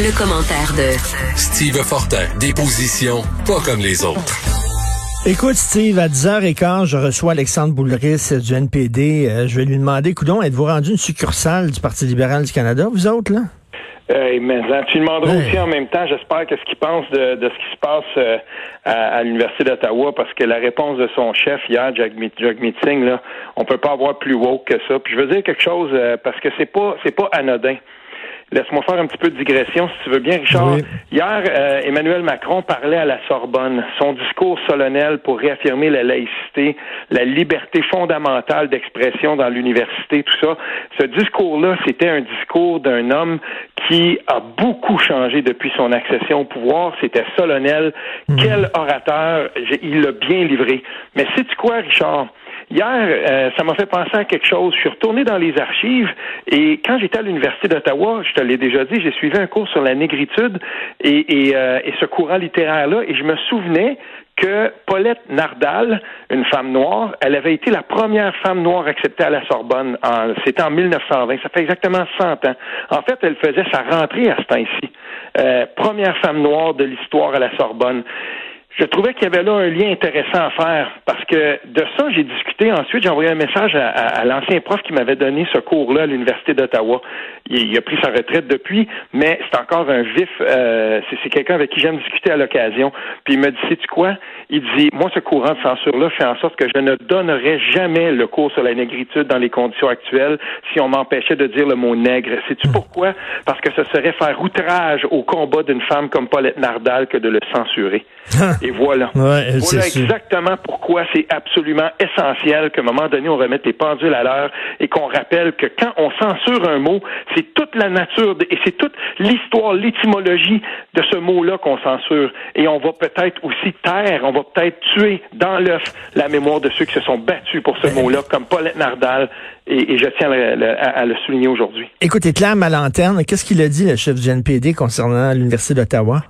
Le, commentaire de Steve Fortin, des positions pas comme les autres. Écoute, Steve, à 10h15, je reçois Alexandre Boulris du NPD. Euh, je vais lui demander, coudon, êtes-vous rendu une succursale du Parti libéral du Canada, vous autres, là? Euh, mais hein, tu demanderas Ouais. aussi en même temps, j'espère, qu'est-ce qu'il pense de, de ce qui se passe euh, à, à l'Université d'Ottawa, parce que la réponse de son chef hier, Jagmeet Singh, là, on peut pas avoir plus woke que ça. Puis je veux dire quelque chose, euh, parce que c'est pas c'est pas anodin. Laisse-moi faire un petit peu de digression, si tu veux bien, Richard. Oui. Hier, euh, Emmanuel Macron parlait à la Sorbonne. Son discours solennel pour réaffirmer la laïcité, la liberté fondamentale d'expression dans l'université, tout ça. Ce discours-là, c'était un discours d'un homme qui a beaucoup changé depuis son accession au pouvoir. C'était solennel. Quel orateur? Il l'a bien livré. Mais sais-tu quoi, Richard? Hier, euh, ça m'a fait penser à quelque chose. Je suis retourné dans les archives et quand j'étais à l'Université d'Ottawa, je te l'ai déjà dit, j'ai suivi un cours sur la négritude et, et, euh, et ce courant littéraire-là et je me souvenais que Paulette Nardal, une femme noire, elle avait été la première femme noire acceptée à la Sorbonne. C'était en 1920. Ça fait exactement 100 ans. En fait, elle faisait sa rentrée à ce temps-ci. Euh, première femme noire de l'histoire à la Sorbonne. Je trouvais qu'il y avait là un lien intéressant à faire parce que de ça, j'ai discuté ensuite. J'ai envoyé un message à, à- à l'ancien prof qui m'avait donné ce cours-là à l'Université d'Ottawa. Il, il a pris sa retraite depuis, mais c'est encore un vif. euh, c'est, c'est quelqu'un avec qui j'aime discuter à l'occasion. Puis il me dit, sais-tu quoi? Il dit, moi, ce courant de censure-là fait en sorte que je ne donnerai jamais le cours sur la négritude dans les conditions actuelles si on m'empêchait de dire le mot nègre. Sais-tu pourquoi? Parce que ce serait faire outrage au combat d'une femme comme Paulette Nardal que de le censurer. Et voilà. Ouais, voilà sûr. exactement pourquoi c'est absolument essentiel qu'à un moment donné, on remette les pendules à l'heure et qu'on rappelle que quand on censure un mot, c'est toute la nature de- et c'est toute l'histoire, l'étymologie de ce mot-là qu'on censure. Et on va peut-être aussi taire, on va peut-être tuer dans l'œuf la mémoire de ceux qui se sont battus pour ce Ben, mot-là, comme Paulette Nardal, et, et je tiens à, le- à- à le souligner aujourd'hui. Écoutez, clame à l'antenne. Qu'est-ce qu'il a dit, le chef du NPD, concernant l'Université d'Ottawa?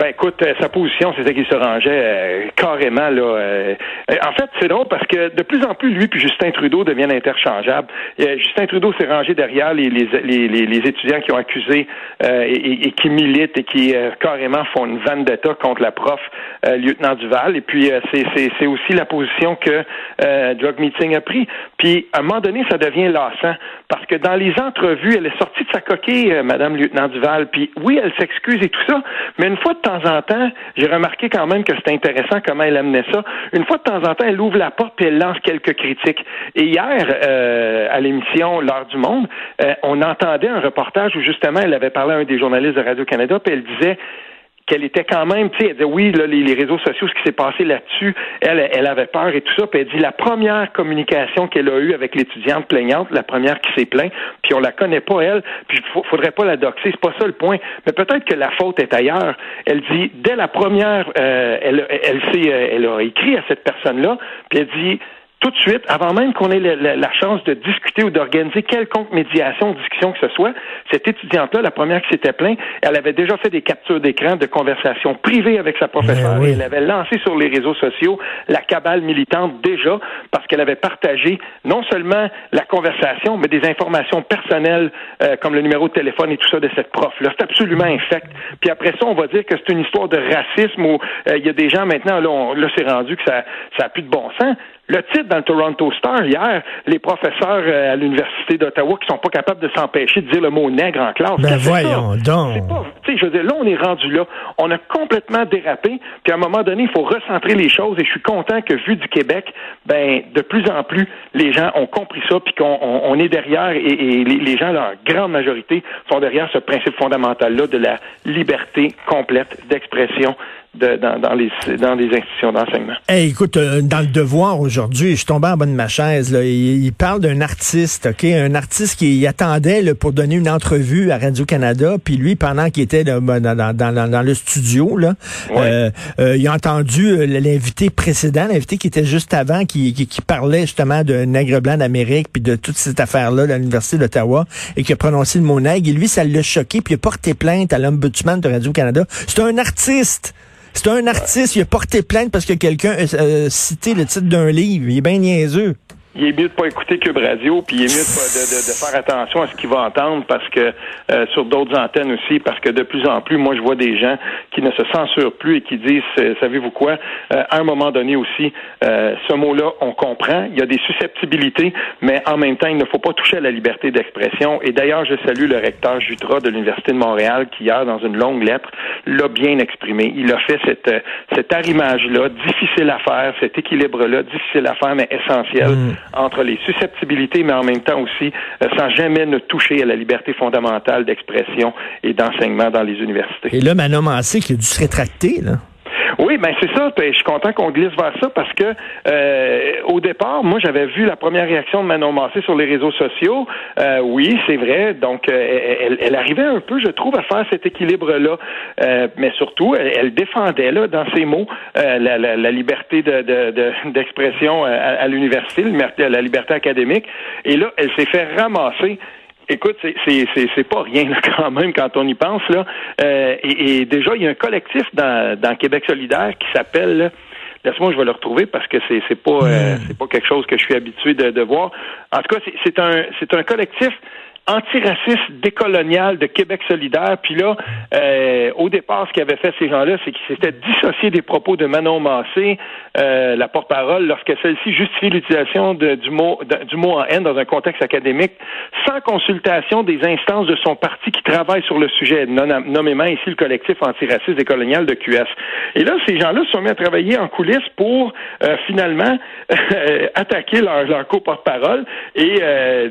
Ben écoute, euh, sa position, c'était qu'il se rangeait euh, carrément là. euh, en fait, c'est drôle parce que de plus en plus, lui puis Justin Trudeau deviennent interchangeables. Euh, Justin Trudeau s'est rangé derrière les, les, les, les- étudiants qui ont accusé euh, et, et- qui militent et qui carrément font une vendetta contre la prof lieutenant Duval. Et puis c'est, aussi la position que Drug Meeting a pris. Puis à un moment donné, ça devient lassant parce que dans les entrevues, elle est sortie de sa coquille, Madame lieutenant Duval. Puis oui, elle s'excuse et tout ça, mais une fois en temps, j'ai remarqué quand même que c'était intéressant comment elle amenait ça. Une fois de temps en temps, elle ouvre la porte puis elle lance quelques critiques. Et hier, euh, à l'émission L'heure du monde, euh, on entendait un reportage où justement elle avait parlé à un des journalistes de Radio Canada puis elle disait qu'elle était quand même, tu sais, elle disait oui, là, les, réseaux sociaux, ce qui s'est passé là-dessus, elle, elle avait peur et tout ça, puis elle dit la première communication qu'elle a eue avec l'étudiante plaignante, la première qui s'est plainte, puis on la connaît pas elle, puis faudrait pas la doxer, c'est pas ça le point, mais peut-être que la faute est ailleurs. Elle dit dès la première, euh, elle, elle, euh, elle a écrit à cette personne-là, puis elle dit tout de suite, avant même qu'on ait la, la- la chance de discuter ou d'organiser quelconque médiation, discussion que ce soit, cette étudiante-là, la première qui s'était plainte, elle avait déjà fait des captures d'écran de conversations privées avec sa professeure oui. et elle avait lancé sur les réseaux sociaux la cabale militante déjà parce qu'elle avait partagé non seulement la conversation, mais des informations personnelles euh, comme le numéro de téléphone et tout ça de cette prof-là. C'est absolument infect. Puis après ça, on va dire que c'est une histoire de racisme où euh, il y a des gens maintenant, là, on- là c'est rendu que ça ça a plus de bon sens. Le titre dans le Toronto Star hier, les professeurs euh, à l'université d'Ottawa qui sont pas capables de s'empêcher de dire le mot nègre en classe. Ben voyons ça? donc. C'est pas, tu sais, je veux dire, là on est rendu là, on a complètement dérapé. Puis à un moment donné, il faut recentrer les choses. Et je suis content que vu du Québec, ben de plus en plus les gens ont compris ça, puis qu'on on, on est derrière et, et les, les gens, en grande majorité, sont derrière ce principe fondamental là de la liberté complète d'expression de, dans, dans, les, dans les institutions d'enseignement. Hey, écoute, euh, dans le devoir aujourd'hui, je suis tombé en bas de ma chaise. Là, il, il parle d'un artiste, ok, un artiste qui attendait là, pour donner une entrevue à Radio Canada, puis lui, pendant qu'il était là, ben, dans, dans, dans, dans, le studio, là, euh, euh, il a entendu l'invité précédent, l'invité qui était juste avant, qui, qui, qui parlait justement de nègre blanc d'Amérique, puis de toute cette affaire-là de l'université d'Ottawa, et qui a prononcé le mot nègre. Et lui, ça l'a choqué, puis il a porté plainte à l'ombudsman de Radio Canada. C'est un artiste. C'est un artiste, il a porté plainte parce que quelqu'un a cité le titre d'un livre. Il est bien niaiseux il est mieux de pas écouter Cube Radio, puis il est mieux de, de, de, faire attention à ce qu'il va entendre, parce que euh, sur d'autres antennes aussi, parce que de plus en plus, moi, je vois des gens qui ne se censurent plus et qui disent, euh, savez-vous quoi, euh, à un moment donné aussi, ce mot-là, on comprend, il y a des susceptibilités, mais en même temps, il ne faut pas toucher à la liberté d'expression. Et d'ailleurs, je salue le recteur Jutra de l'Université de Montréal, qui hier, dans une longue lettre, l'a bien exprimé. Il a fait cette, cet arrimage-là, difficile à faire, cet équilibre-là, difficile à faire, mais essentiel. Mm entre les susceptibilités, mais en même temps aussi euh, sans jamais ne toucher à la liberté fondamentale d'expression et d'enseignement dans les universités. Et là, Manon Massé qui a dû se rétracter, là. Oui, ben c'est ça. Je suis content qu'on glisse vers ça parce que euh, au départ, moi j'avais vu la première réaction de Manon Massé sur les réseaux sociaux. Euh, oui, c'est vrai. Donc elle, elle, arrivait un peu, je trouve, à faire cet équilibre-là. Euh, mais surtout, elle, défendait là dans ses mots la, la, la, liberté d'expression de, de, à, à l'université, la liberté académique. Et là, elle s'est fait ramasser Écoute, c'est pas rien quand même quand on y pense là. Euh, et, déjà, il y a un collectif dans, dans Québec solidaire qui s'appelle Laisse-moi, je vais le retrouver parce que c'est c'est pas euh, hmm. c'est pas quelque chose que je suis habitué de, de voir. En tout cas, c'est un c'est un collectif antiraciste décolonial de Québec solidaire. Puis là, euh, au départ, ce qu'avaient fait ces gens-là, c'est qu'ils s'étaient dissociés des propos de Manon Massé, euh, la porte-parole, lorsque celle-ci justifie l'utilisation du mot du mot en haine dans un contexte académique, sans consultation des instances de son parti qui travaillent sur le sujet, nommément ici le collectif antiraciste décolonial de QS. Et là, ces gens-là se sont mis à travailler en coulisses pour euh, finalement attaquer leur, leur co-porte-parole. Et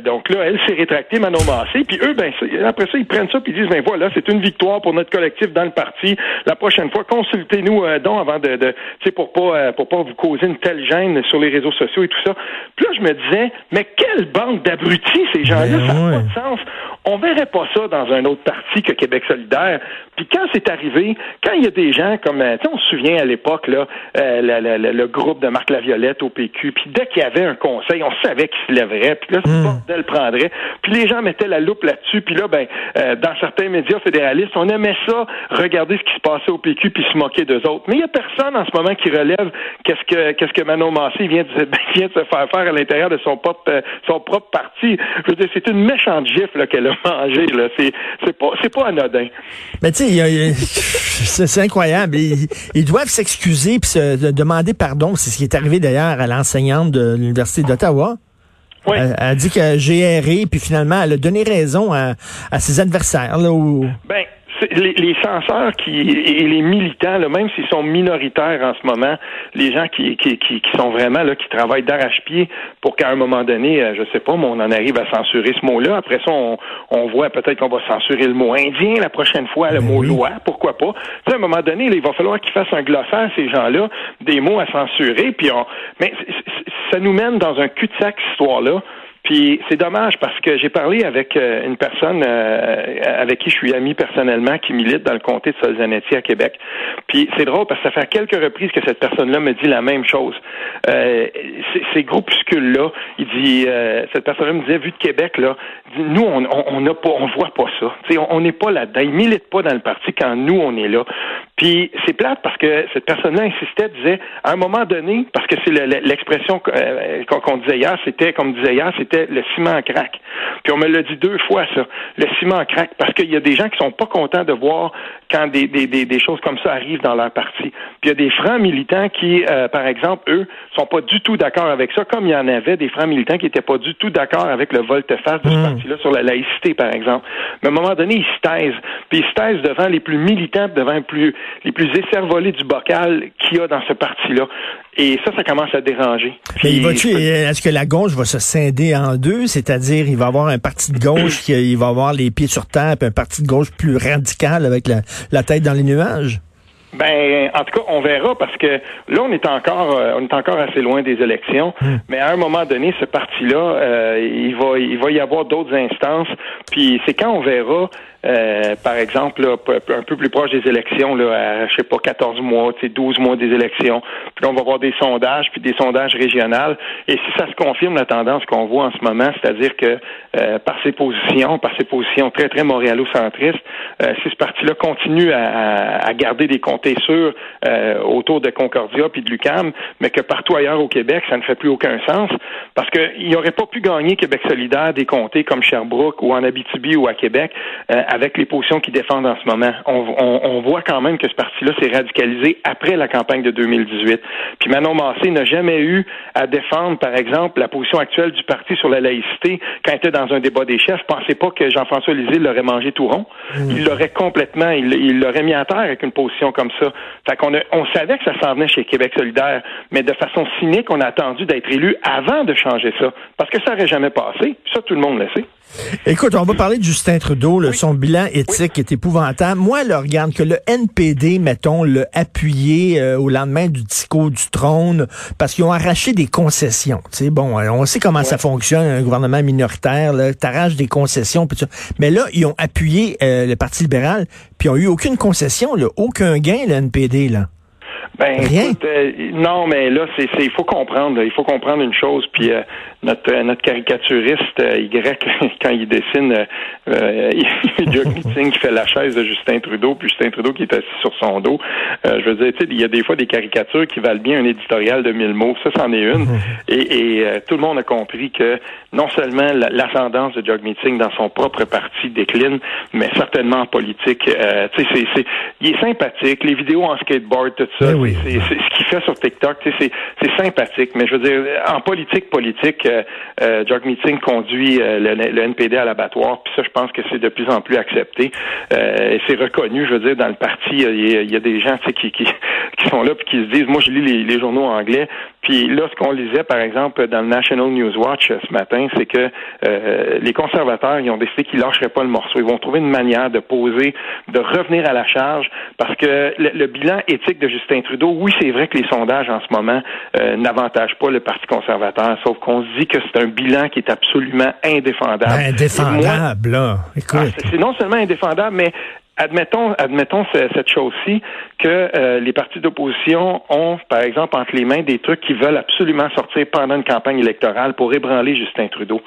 donc là, elle s'est rétractée, Manon puis eux, ben, après ça, ils prennent ça puis ils disent, ben voilà, c'est une victoire pour notre collectif dans le parti. La prochaine fois, consultez-nous euh, donc avant de, de tu sais, pour pas euh, pour pas vous causer une telle gêne sur les réseaux sociaux et tout ça. Puis là, je me disais, mais quelle bande d'abrutis ces gens-là, ben ça n'a pas de sens. On verrait pas ça dans un autre parti que Québec solidaire. Puis quand c'est arrivé, quand il y a des gens comme, euh, tu sais, on se souvient à l'époque là, le groupe de Marc Laviolette au PQ, puis dès qu'il y avait un conseil, on savait qu'il se lèverait, puis là, ce mmh. bordel prendrait. Puis les gens mettait la loupe là-dessus. Puis là, ben, euh, dans certains médias fédéralistes, on aimait ça, regarder ce qui se passait au PQ puis se moquer d'eux autres. Mais il n'y a personne en ce moment qui relève qu'est-ce que qu'est-ce que Manon Massé vient de, vient de se faire faire à l'intérieur de son propre euh, son propre parti. Je veux dire, c'est une méchante gifle qu'elle a mangée. Là, c'est c'est pas c'est pas anodin. Mais tu sais, c'est incroyable. Ils, doivent s'excuser puis se demander pardon. C'est ce qui est arrivé d'ailleurs à l'enseignante de l'université d'Ottawa. Elle, a dit que j'ai erré, puis finalement, elle a donné raison à, ses adversaires. Là, où... Ben, les, les, censeurs qui et les militants, là, même s'ils sont minoritaires en ce moment, les gens qui, qui, qui, sont vraiment là, qui travaillent d'arrache-pied pour qu'à un moment donné, euh, je sais pas, mais on en arrive à censurer ce mot-là. Après ça, on, on voit peut-être qu'on va censurer le mot indien la prochaine fois, le ben mot loi, pourquoi pas. à un moment donné, il va falloir qu'ils fassent un glossaire, ces gens-là, des mots à censurer. Puis on, mais ça nous mène dans un cul-de-sac, cette histoire-là. Puis c'est dommage parce que j'ai parlé avec euh, une personne euh, avec qui je suis ami personnellement qui milite dans le comté de Solzanetti à Québec. Puis c'est drôle parce que ça fait quelques reprises que cette personne-là me dit la même chose. Euh, ces groupuscules-là, il dit cette personne-là me disait vu de Québec là, nous on on n'a pas on voit pas ça. sais on n'est pas là-dedans. Ils militent pas dans le parti quand nous on est là. Puis c'est plate parce que cette personne-là insistait, disait à un moment donné, parce que c'est l'expression qu'on disait hier, c'était comme disait hier, c'était le ciment craque. Puis on me l'a dit deux fois, ça. Le ciment craque parce qu'il y a des gens qui sont pas contents de voir quand des, des, des, choses comme ça arrivent dans leur parti. Puis il y a des francs militants qui, euh, par exemple, eux, sont pas du tout d'accord avec ça, comme il y en avait des francs militants qui étaient pas du tout d'accord avec le volte-face de ce hmm. parti-là sur la laïcité, par exemple. Mais à un moment donné, ils se taisent. Puis ils se taisent devant les plus militants, devant les plus, les plus écervolés du bocal qu'il y a dans ce parti-là. Et ça, ça commence à déranger. Puis, est-ce que la gauche va se scinder en deux? C'est-à-dire, il va y avoir un parti de gauche qui il va avoir les pieds sur terre, puis un parti de gauche plus radical avec la, tête dans les nuages? Ben, en tout cas, on verra parce que là, on est encore, euh, on est encore assez loin des élections. Hmm. Mais à un moment donné, ce parti-là, euh, il va, il va y avoir d'autres instances. Puis c'est quand on verra, euh, par exemple, là, un peu plus proche des élections, là, à, je sais pas, 14 mois, tu sais, 12 mois des élections. Puis là, on va voir des sondages, puis des sondages régionaux. Et si ça se confirme la tendance qu'on voit en ce moment, c'est-à-dire que euh, par ses positions, par ses positions très très montréalo-centristes, euh, si ce parti-là continue à, à- à garder des comtés sûrs euh, autour de Concordia puis de l'UCAM, mais que partout ailleurs au Québec, ça ne fait plus aucun sens, parce qu'il n'aurait pas pu gagner Québec solidaire des comtés comme Sherbrooke ou en Abitibi ou à Québec euh, avec les positions qu'ils défendent en ce moment. On, on- on voit quand même que ce parti-là s'est radicalisé après la campagne de 2018. Puis Manon Massé n'a jamais eu à défendre, par exemple, la position actuelle du parti sur la laïcité quand il était dans un débat des chefs. Pensez pas que Jean-François Lisée l'aurait mangé tout rond. Il l'aurait complètement, il l'aurait mis à terre avec une position comme ça. Fait qu'on on savait que ça s'en venait chez Québec solidaire, mais de façon cynique, on a attendu d'être élu avant de changer ça. Parce que ça n'aurait jamais passé. Ça, tout le monde le sait. Écoute, on va parler de Justin Trudeau. là, Son bilan éthique est épouvantable. Moi, là, regarde que le NPD, mettons, l'a appuyé euh, au lendemain du discours du trône parce qu'ils ont arraché des concessions. Tu sais, bon, euh, on sait comment ça fonctionne, un gouvernement minoritaire. T'arraches des concessions. Puis ça. Mais là, ils ont appuyé euh, le Parti libéral, puis ils ont eu aucune concession, là, aucun gain, le NPD. Là. Ben, Rien. écoute, euh, non, mais là, c'est, c'est- il faut comprendre, il faut comprendre une chose. Puis euh, notre euh, notre caricaturiste euh, Y, quand il dessine, euh, euh, a Meeting qui fait la chaise de Justin Trudeau, puis Justin Trudeau qui est assis sur son dos. Euh, je veux dire, tu sais, il y a des fois des caricatures qui valent bien un éditorial de mille mots. Ça, c'en est une. Et, et, euh, tout le monde a compris que non seulement la- l'ascendance de Jog Meeting dans son propre parti décline, mais certainement en politique. Euh, tu sais, c'est, c'est, il est sympathique. Les vidéos en skateboard, tout ça. Ben oui. c'est- ce qu'il fait sur TikTok, tu sais, c'est c'est sympathique. Mais je veux dire, en politique, politique, euh, euh, Meeting conduit euh, le, le NPD à l'abattoir. Puis ça, je pense que c'est de plus en plus accepté. Euh, et c'est reconnu, je veux dire, dans le parti, il y a, il y a des gens tu sais, qui, qui, qui sont là puis qui se disent, moi, je lis les, les journaux anglais. Puis là, ce qu'on lisait, par exemple, dans le National News Watch euh, ce matin, c'est que euh, les conservateurs, ils ont décidé qu'ils lâcheraient pas le morceau. Ils vont trouver une manière de poser, de revenir à la charge, parce que le, le bilan éthique de Justin Trudeau, oui, c'est vrai que les sondages en ce moment euh, n'avantagent pas le Parti conservateur, sauf qu'on se dit que c'est un bilan qui est absolument indéfendable. Ben, Et moi, indéfendable, là. ah, Écoute. c'est- c'est non seulement indéfendable, mais admettons, admettons ce- cette chose-ci que euh, les partis d'opposition ont, par exemple, entre les mains des trucs qui veulent absolument sortir pendant une campagne électorale pour ébranler Justin Trudeau.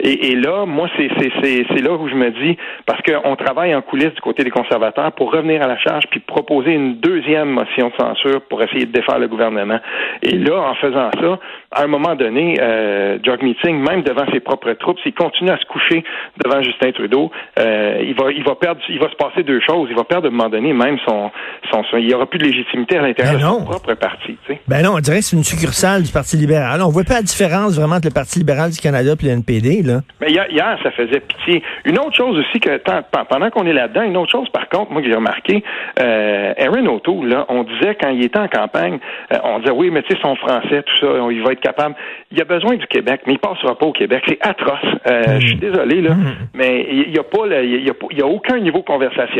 Et, et là, moi, c'est là où je me dis, parce qu'on travaille en coulisses du côté des conservateurs pour revenir à la charge puis proposer une deuxième motion de censure pour essayer de défaire le gouvernement. Et là, en faisant ça, à un moment donné, euh, Jog Meeting, même devant ses propres troupes, s'il continue à se coucher devant Justin Trudeau, euh, il va, il va perdre, il va se passer deux choses. Il va perdre à un moment donné même son, son, son- il n'y aura plus de légitimité à l'intérieur Ben de son propre parti. Tu sais. Ben non, on dirait que c'est une succursale du Parti libéral. On voit pas la différence vraiment entre le Parti libéral du Canada et le NPD, là. Mais hier, hier, ça faisait pitié. Une autre chose aussi que tant- pendant qu'on est là-dedans, une autre chose par contre, moi que j'ai remarqué, euh, Aaron O'Toole, là, on disait quand il était en campagne, euh, on disait oui, mais tu sais, son français, tout ça, il va être capable. Il a besoin du Québec, mais il passera pas au Québec. C'est atroce. Euh, Je suis désolé là, mais il n'y a pas, il y a, pas- il y a aucun niveau conversationnel.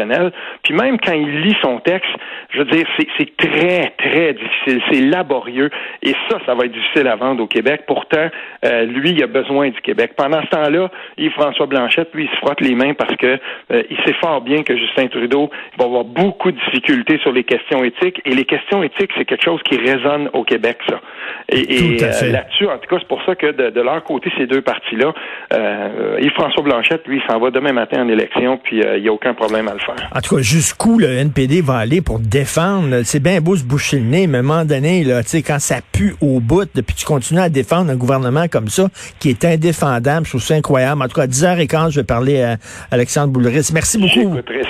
Puis même quand il lit son texte, je veux dire, c'est très très difficile, c'est laborieux, et ça, ça va être difficile à vendre au Québec. Pourtant, euh, lui, il a besoin du Québec. Pendant ce temps-là, Yves-François Blanchette, lui, il se frotte les mains parce que euh, il sait fort bien que Justin Trudeau va avoir beaucoup de difficultés sur les questions éthiques, et les questions éthiques, c'est quelque chose qui résonne au Québec, ça. Et, et, euh, là-dessus, en tout cas, c'est pour ça que de, de leur côté, ces deux partis-là, Yves-François Blanchette, lui, il s'en va demain matin en élection, puis il n'y a aucun problème à le faire. En tout cas, jusqu'où le NPD va aller pour défendre, c'est bien beau se boucher le nez, mais à un moment donné, là, tu sais, quand ça pue au bout, puis tu continues à défendre un gouvernement comme ça, qui est indéfendable, je trouve ça incroyable. En tout cas, à 10h15, je vais parler à Alexandre Boulris. Merci beaucoup. J'écouterai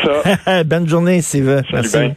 ça. Bonne journée, Steve. Salut Merci.